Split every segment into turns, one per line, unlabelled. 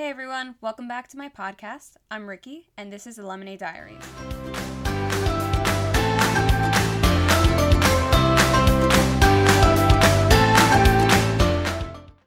Hey everyone, welcome back to my podcast. I'm Ricky, and this is the Lemonade Diary.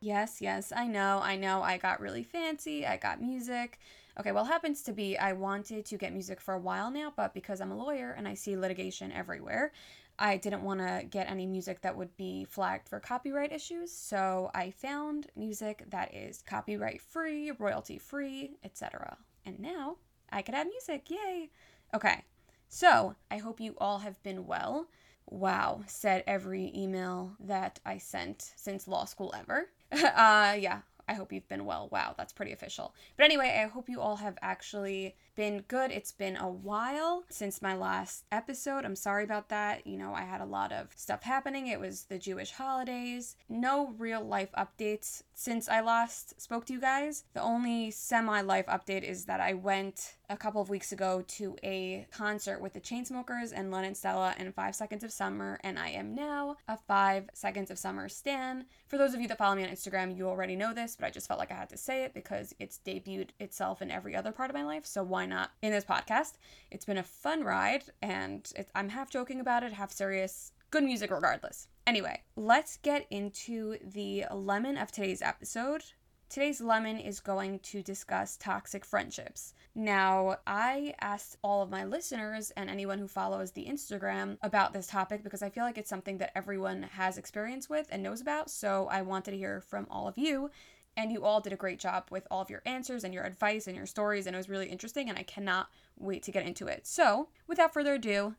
Yes, yes, I know, I know, I got really fancy, I got music. Okay, well, happens to be I wanted to get music for a while now, but because I'm a lawyer and I see litigation everywhere, I didn't want to get any music that would be flagged for copyright issues. So I found music that is copyright free, royalty free, etc. And now I could add music. Yay! Okay, so I hope you all have been well. Wow, said every email that I sent since law school ever. uh, yeah, I hope you've been well. Wow, that's pretty official. But anyway, I hope you all have actually been good. It's been a while since my last episode. I'm sorry about that. You know, I had a lot of stuff happening. It was the Jewish holidays. No real life updates since I last spoke to you guys. The only semi life update is that I went a couple of weeks ago to a concert with the Chainsmokers and Lennon Stella and Five Seconds of Summer, and I am now a Five Seconds of Summer stan. For those of you that follow me on Instagram, you already know this, but I just felt like I had to say it because it's debuted itself in every other part of my life. So why why not in this podcast. It's been a fun ride, and I'm half joking about it, half serious. Good music regardless. Anyway, let's get into the lemon of today's episode. Today's lemon is going to discuss toxic friendships. Now, I asked all of my listeners and anyone who follows the Instagram about this topic because I feel like it's something that everyone has experience with and knows about. So I wanted to hear from all of you and you all did a great job with all of your answers and your advice and your stories, and it was really interesting, and I cannot wait to get into it. So, without further ado,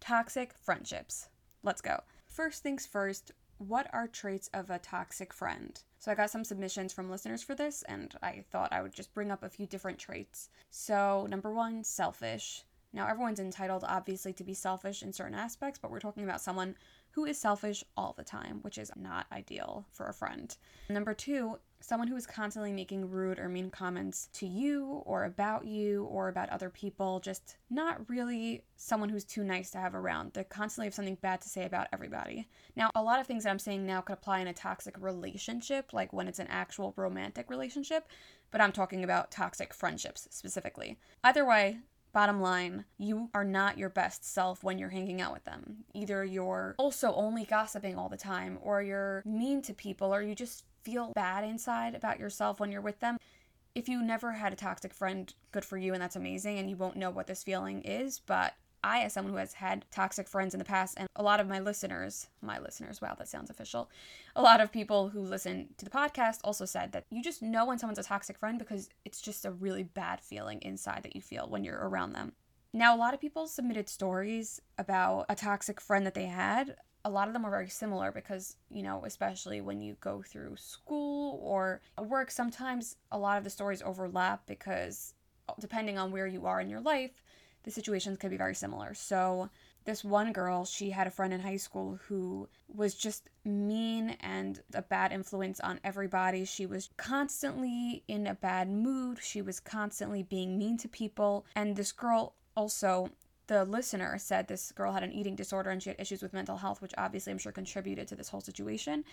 toxic friendships. Let's go. First things first, what are traits of a toxic friend? So, I got some submissions from listeners for this, and I thought I would just bring up a few different traits. So, number one, selfish. Now, everyone's entitled, obviously, to be selfish in certain aspects, but we're talking about someone who is selfish all the time, which is not ideal for a friend. Number two, someone who is constantly making rude or mean comments to you or about you or about other people, just not really someone who's too nice to have around. They constantly have something bad to say about everybody. Now, a lot of things that I'm saying now could apply in a toxic relationship, like when it's an actual romantic relationship, but I'm talking about toxic friendships specifically. Either way, Bottom line, you are not your best self when you're hanging out with them. Either you're also only gossiping all the time, or you're mean to people, or you just feel bad inside about yourself when you're with them. If you never had a toxic friend, good for you, and that's amazing, and you won't know what this feeling is, but I, as someone who has had toxic friends in the past, and a lot of my listeners, my listeners, wow, that sounds official. A lot of people who listen to the podcast also said that you just know when someone's a toxic friend because it's just a really bad feeling inside that you feel when you're around them. Now, a lot of people submitted stories about a toxic friend that they had. A lot of them are very similar because, you know, especially when you go through school or work, sometimes a lot of the stories overlap because uh, depending on where you are in your life, the situations could be very similar. So, this one girl, she had a friend in high school who was just mean and a bad influence on everybody. She was constantly in a bad mood. She was constantly being mean to people. And this girl also the listener said this girl had an eating disorder and she had issues with mental health, which obviously I'm sure contributed to this whole situation.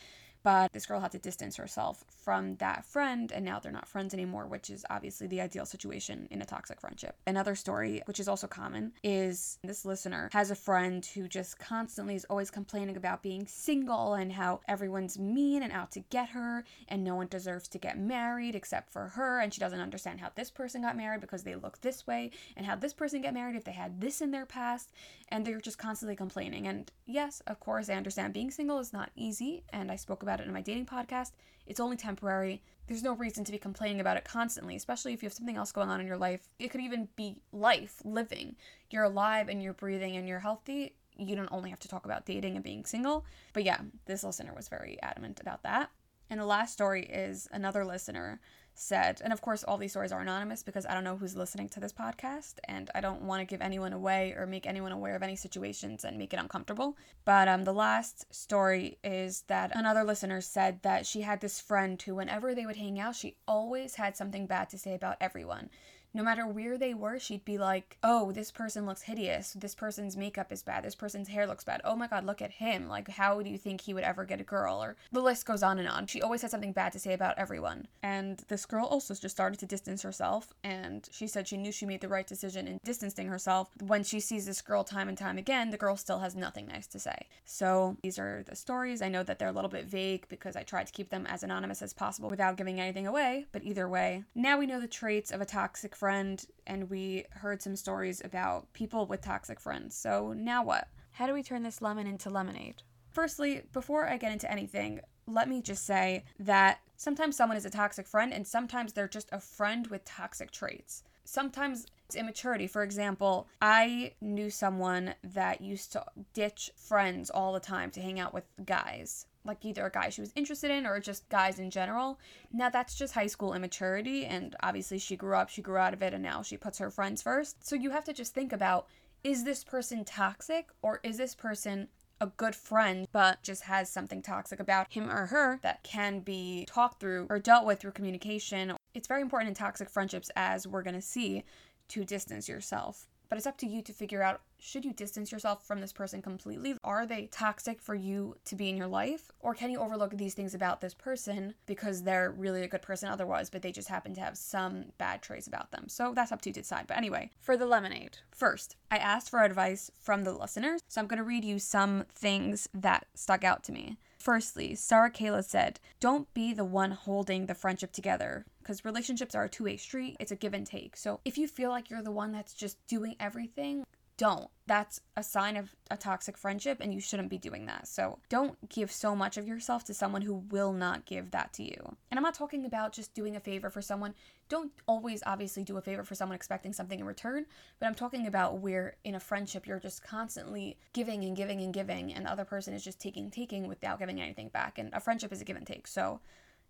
But this girl had to distance herself from that friend, and now they're not friends anymore, which is obviously the ideal situation in a toxic friendship. Another story, which is also common, is this listener has a friend who just constantly is always complaining about being single and how everyone's mean and out to get her, and no one deserves to get married except for her, and she doesn't understand how this person got married because they look this way, and how this person get married if they had this in their past, and they're just constantly complaining. And yes, of course, I understand being single is not easy, and I spoke about it in my dating podcast. It's only temporary. There's no reason to be complaining about it constantly, especially if you have something else going on in your life. It could even be life, living. You're alive and you're breathing and you're healthy. You don't only have to talk about dating and being single. But yeah, this listener was very adamant about that. And the last story is another listener said, and of course, all these stories are anonymous because I don't know who's listening to this podcast, and I don't want to give anyone away or make anyone aware of any situations and make it uncomfortable. But um, the last story is that another listener said that she had this friend who, whenever they would hang out, she always had something bad to say about everyone. No matter where they were, she'd be like, oh, this person looks hideous. This person's makeup is bad. This person's hair looks bad. Oh my God, look at him. Like, how do you think he would ever get a girl? Or the list goes on and on. She always had something bad to say about everyone. And this girl also just started to distance herself. And she said she knew she made the right decision in distancing herself. When she sees this girl time and time again, the girl still has nothing nice to say. So these are the stories. I know that they're a little bit vague because I tried to keep them as anonymous as possible without giving anything away. But either way, now we know the traits of a toxic friend and we heard some stories about people with toxic friends. So now what? How do we turn this lemon into lemonade? Firstly, before I get into anything, let me just say that sometimes someone is a toxic friend and sometimes they're just a friend with toxic traits. Sometimes it's immaturity. For example, I knew someone that used to ditch friends all the time to hang out with guys like either a guy she was interested in or just guys in general. Now that's just high school immaturity and obviously she grew up, she grew out of it and now she puts her friends first. So you have to just think about is this person toxic or is this person a good friend but just has something toxic about him or her that can be talked through or dealt with through communication. It's very important in toxic friendships as we're going to see to distance yourself but it's up to you to figure out should you distance yourself from this person completely? Are they toxic for you to be in your life? Or can you overlook these things about this person because they're really a good person otherwise, but they just happen to have some bad traits about them? So that's up to you to decide. But anyway, for the lemonade, first, I asked for advice from the listeners. So I'm going to read you some things that stuck out to me. Firstly, Sarah Kayla said, Don't be the one holding the friendship together because relationships are a two way street, it's a give and take. So if you feel like you're the one that's just doing everything, don't. That's a sign of a toxic friendship, and you shouldn't be doing that. So don't give so much of yourself to someone who will not give that to you. And I'm not talking about just doing a favor for someone. Don't always obviously do a favor for someone expecting something in return, but I'm talking about where in a friendship you're just constantly giving and giving and giving, and the other person is just taking, taking without giving anything back. And a friendship is a give and take. So,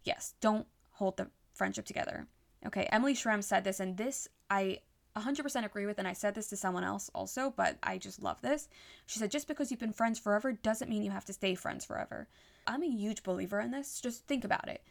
yes, don't hold the friendship together. Okay, Emily Shrem said this, and this I 100% agree with, and I said this to someone else also, but I just love this. She said, just because you've been friends forever doesn't mean you have to stay friends forever. I'm a huge believer in this. Just think about it.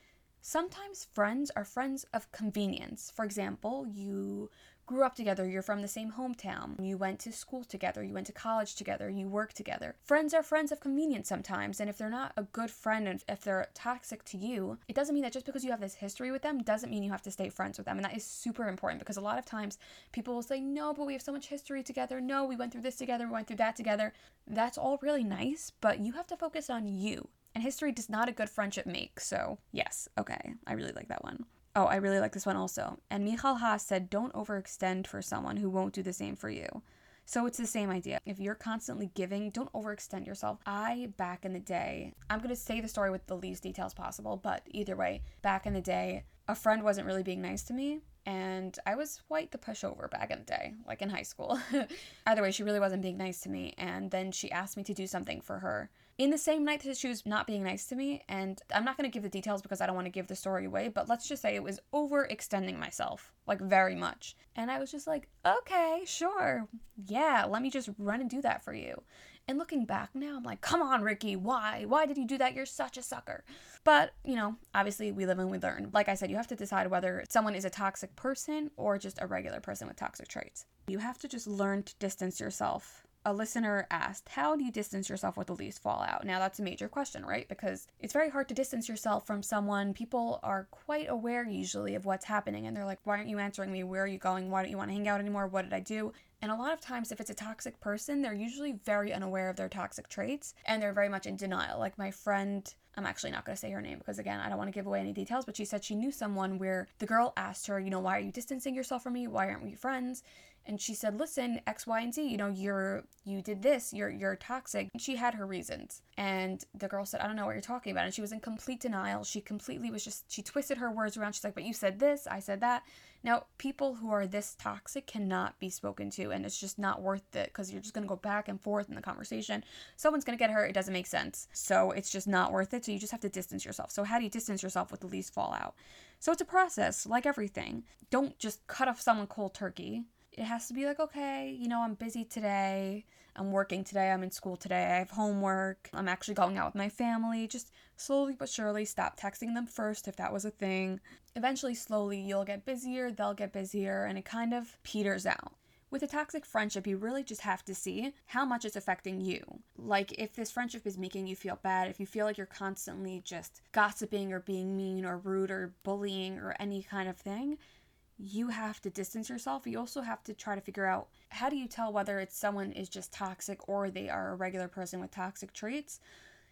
Sometimes friends are friends of convenience. For example, you grew up together, you're from the same hometown, you went to school together, you went to college together, you work together. Friends are friends of convenience sometimes, and if they're not a good friend and if they're toxic to you, it doesn't mean that just because you have this history with them doesn't mean you have to stay friends with them. And that is super important because a lot of times people will say, No, but we have so much history together. No, we went through this together, we went through that together. That's all really nice, but you have to focus on you. And history does not a good friendship make. So, yes, okay, I really like that one. Oh, I really like this one also. And Michal Haas said, don't overextend for someone who won't do the same for you. So it's the same idea. If you're constantly giving, don't overextend yourself. I, back in the day, I'm going to say the story with the least details possible, but either way, back in the day, a friend wasn't really being nice to me. And I was quite the pushover back in the day, like in high school. either way, she really wasn't being nice to me. And then she asked me to do something for her in the same night that she was not being nice to me, and I'm not to give the details because I don't want to give the story away, but let's just say it was overextending myself, like very much. And I was just like, okay, sure. Yeah, let me just run and do that for you. And looking back now, I'm like, come on, Ricky, why? Why did you do that? You're such a sucker. But, you know, obviously we live and we learn. Like I said, you have to decide whether someone is a toxic person or just a regular person with toxic traits. You have to just learn to distance yourself a listener asked, How do you distance yourself with the least fallout? Now, that's a major question, right? Because it's very hard to distance yourself from someone. People are quite aware usually of what's happening, and they're like, Why aren't you answering me? Where are you going? Why don't you want to hang out anymore? What did I do? And a lot of times, if it's a toxic person, they're usually very unaware of their toxic traits and they're very much in denial. Like my friend, I'm actually not going to say her name because, again, I don't want to give away any details, but she said she knew someone where the girl asked her, you know, why are you distancing yourself from me? Why aren't we friends? and she said listen x y and z you know you're you did this you're you're toxic. She had her reasons. And the girl said i don't know what you're talking about. And she was in complete denial. She completely was just she twisted her words around. She's like but you said this i said that now people who are this toxic cannot be spoken to and it's just not worth it because you're just going to go back and forth in the conversation. Someone's going to get hurt it doesn't make sense. So it's just not worth it so you just have to distance yourself. So how do you distance yourself with the least fallout? So it's a process like everything. Don't just cut off someone cold turkey It has to be like, okay, you know, I'm busy today. I'm working today. I'm in school today. I have homework. I'm actually going out with my family. Just slowly but surely stop texting them first if that was a thing. Eventually, slowly, you'll get busier, they'll get busier, and it kind of peters out. With a toxic friendship, you really just have to see how much it's affecting you. Like, if this friendship is making you feel bad, if you feel like you're constantly just gossiping or being mean or rude or bullying or any kind of thing, you have to distance yourself. You also have to try to figure out how do you tell whether it's someone is just toxic or they are a regular person with toxic traits.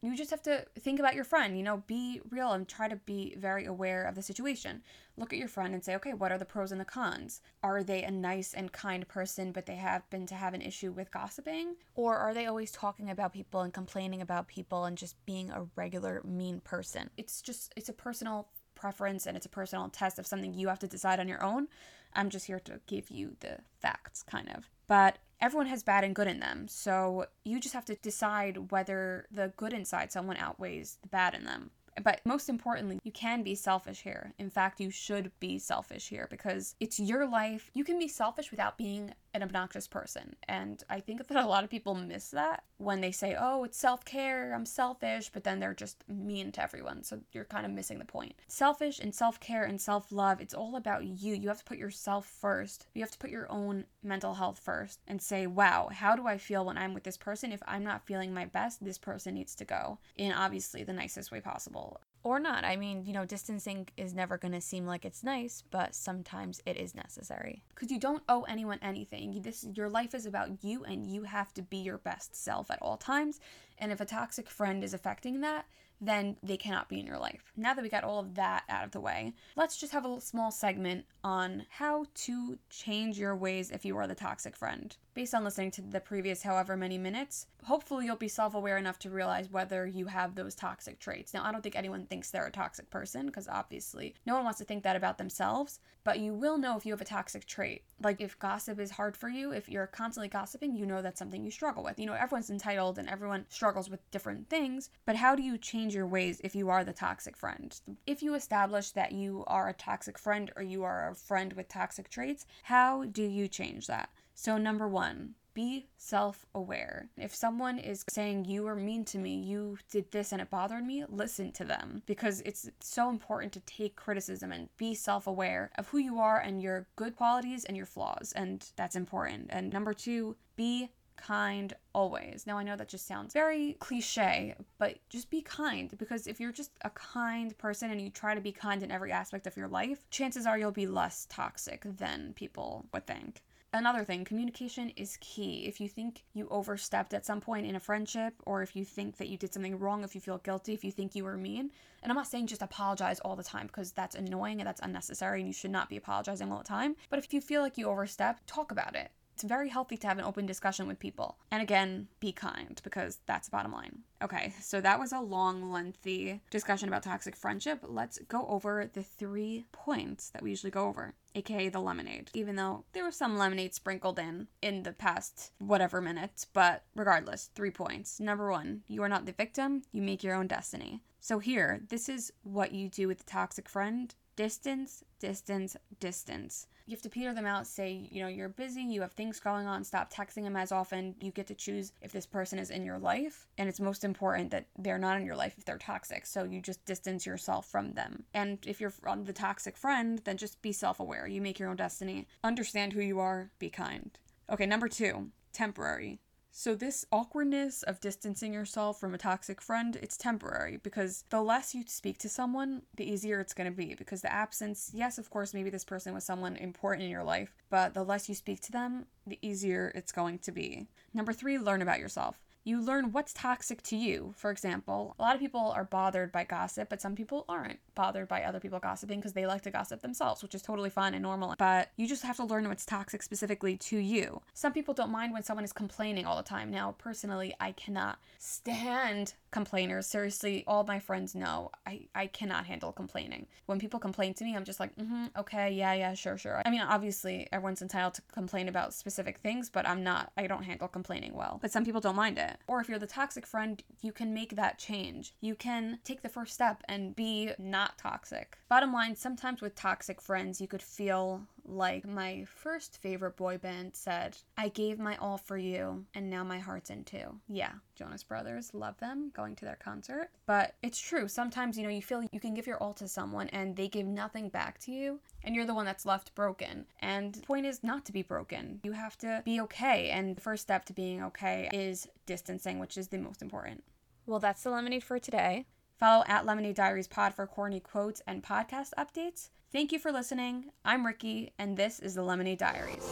You just have to think about your friend, you know, be real and try to be very aware of the situation. Look at your friend and say, okay, what are the pros and the cons? Are they a nice and kind person, but they happen to have an issue with gossiping? Or are they always talking about people and complaining about people and just being a regular mean person? It's just, it's a personal preference and it's a personal test of something you have to decide on your own. I'm just here to give you the facts, kind of. But everyone has bad and good in them. So you just have to decide whether the good inside someone outweighs the bad in them. But most importantly, you can be selfish here. In fact, you should be selfish here because it's your life. You can be selfish without being an obnoxious person. And I think that a lot of people miss that when they say, oh, it's self care, I'm selfish, but then they're just mean to everyone. So you're kind of missing the point. Selfish and self care and self love, it's all about you. You have to put yourself first. You have to put your own mental health first and say, wow, how do I feel when I'm with this person? If I'm not feeling my best, this person needs to go in obviously the nicest way possible or not. I mean, you know, distancing is never going to seem like it's nice, but sometimes it is necessary. Cuz you don't owe anyone anything. This your life is about you and you have to be your best self at all times. And if a toxic friend is affecting that, then they cannot be in your life. Now that we got all of that out of the way, let's just have a small segment on how to change your ways if you are the toxic friend. Based on listening to the previous however many minutes, hopefully you'll be self aware enough to realize whether you have those toxic traits. Now, I don't think anyone thinks they're a toxic person because obviously no one wants to think that about themselves, but you will know if you have a toxic trait. Like if gossip is hard for you, if you're constantly gossiping, you know that's something you struggle with. You know, everyone's entitled and everyone struggles with different things, but how do you change your ways if you are the toxic friend? If you establish that you are a toxic friend or you are a friend with toxic traits, how do you change that? So, number one, be self aware. If someone is saying you were mean to me, you did this and it bothered me, listen to them because it's so important to take criticism and be self aware of who you are and your good qualities and your flaws. And that's important. And number two, be kind always. Now, I know that just sounds very cliche, but just be kind because if you're just a kind person and you try to be kind in every aspect of your life, chances are you'll be less toxic than people would think. Another thing, communication is key. If you think you overstepped at some point in a friendship, or if you think that you did something wrong, if you feel guilty, if you think you were mean, and I'm not saying just apologize all the time because that's annoying and that's unnecessary and you should not be apologizing all the time. But if you feel like you overstepped, talk about it. It's very healthy to have an open discussion with people. And again, be kind because that's the bottom line. Okay, so that was a long, lengthy discussion about toxic friendship. Let's go over the three points that we usually go over, aka the lemonade. Even though there was some lemonade sprinkled in in the past whatever minutes, but regardless, three points. Number one, you are not the victim, you make your own destiny. So here, this is what you do with a toxic friend distance, distance, distance. You have to peter them out, say, you know, you're busy, you have things going on, stop texting them as often. You get to choose if this person is in your life. And it's most important that they're not in your life if they're toxic. So you just distance yourself from them. And if you're on the toxic friend, then just be self aware. You make your own destiny. Understand who you are, be kind. Okay, number two, temporary. So this awkwardness of distancing yourself from a toxic friend, it's temporary because the less you speak to someone, the easier it's going to be because the absence, yes, of course, maybe this person was someone important in your life, but the less you speak to them, the easier it's going to be. Number 3, learn about yourself you learn what's toxic to you. For example, a lot of people are bothered by gossip, but some people aren't bothered by other people gossiping because they like to gossip themselves, which is totally fine and normal. But you just have to learn what's toxic specifically to you. Some people don't mind when someone is complaining all the time. Now, personally, I cannot stand complainers. Seriously, all my friends know I, I cannot handle complaining. When people complain to me, I'm just like, mm-hmm, okay, yeah, yeah, sure, sure. I mean, obviously, everyone's entitled to complain about specific things, but I'm not, I don't handle complaining well. But some people don't mind it. Or if you're the toxic friend, you can make that change. You can take the first step and be not toxic. Bottom line, sometimes with toxic friends, you could feel like my first favorite boy band said, I gave my all for you, and now my heart's in two. Yeah, Jonas Brothers, love them, going to their concert. But it's true, sometimes, you know, you feel you can give your all to someone and they give nothing back to you, and you're the one that's left broken. And the point is not to be broken. You have to be okay, and the first step to being okay is distancing, which is the most important.
Well, that's the lemonade for today.
Follow at Lemonade Diaries Pod for corny quotes and podcast updates. Thank you for listening. I'm Ricky, and this is the Lemonade Diaries.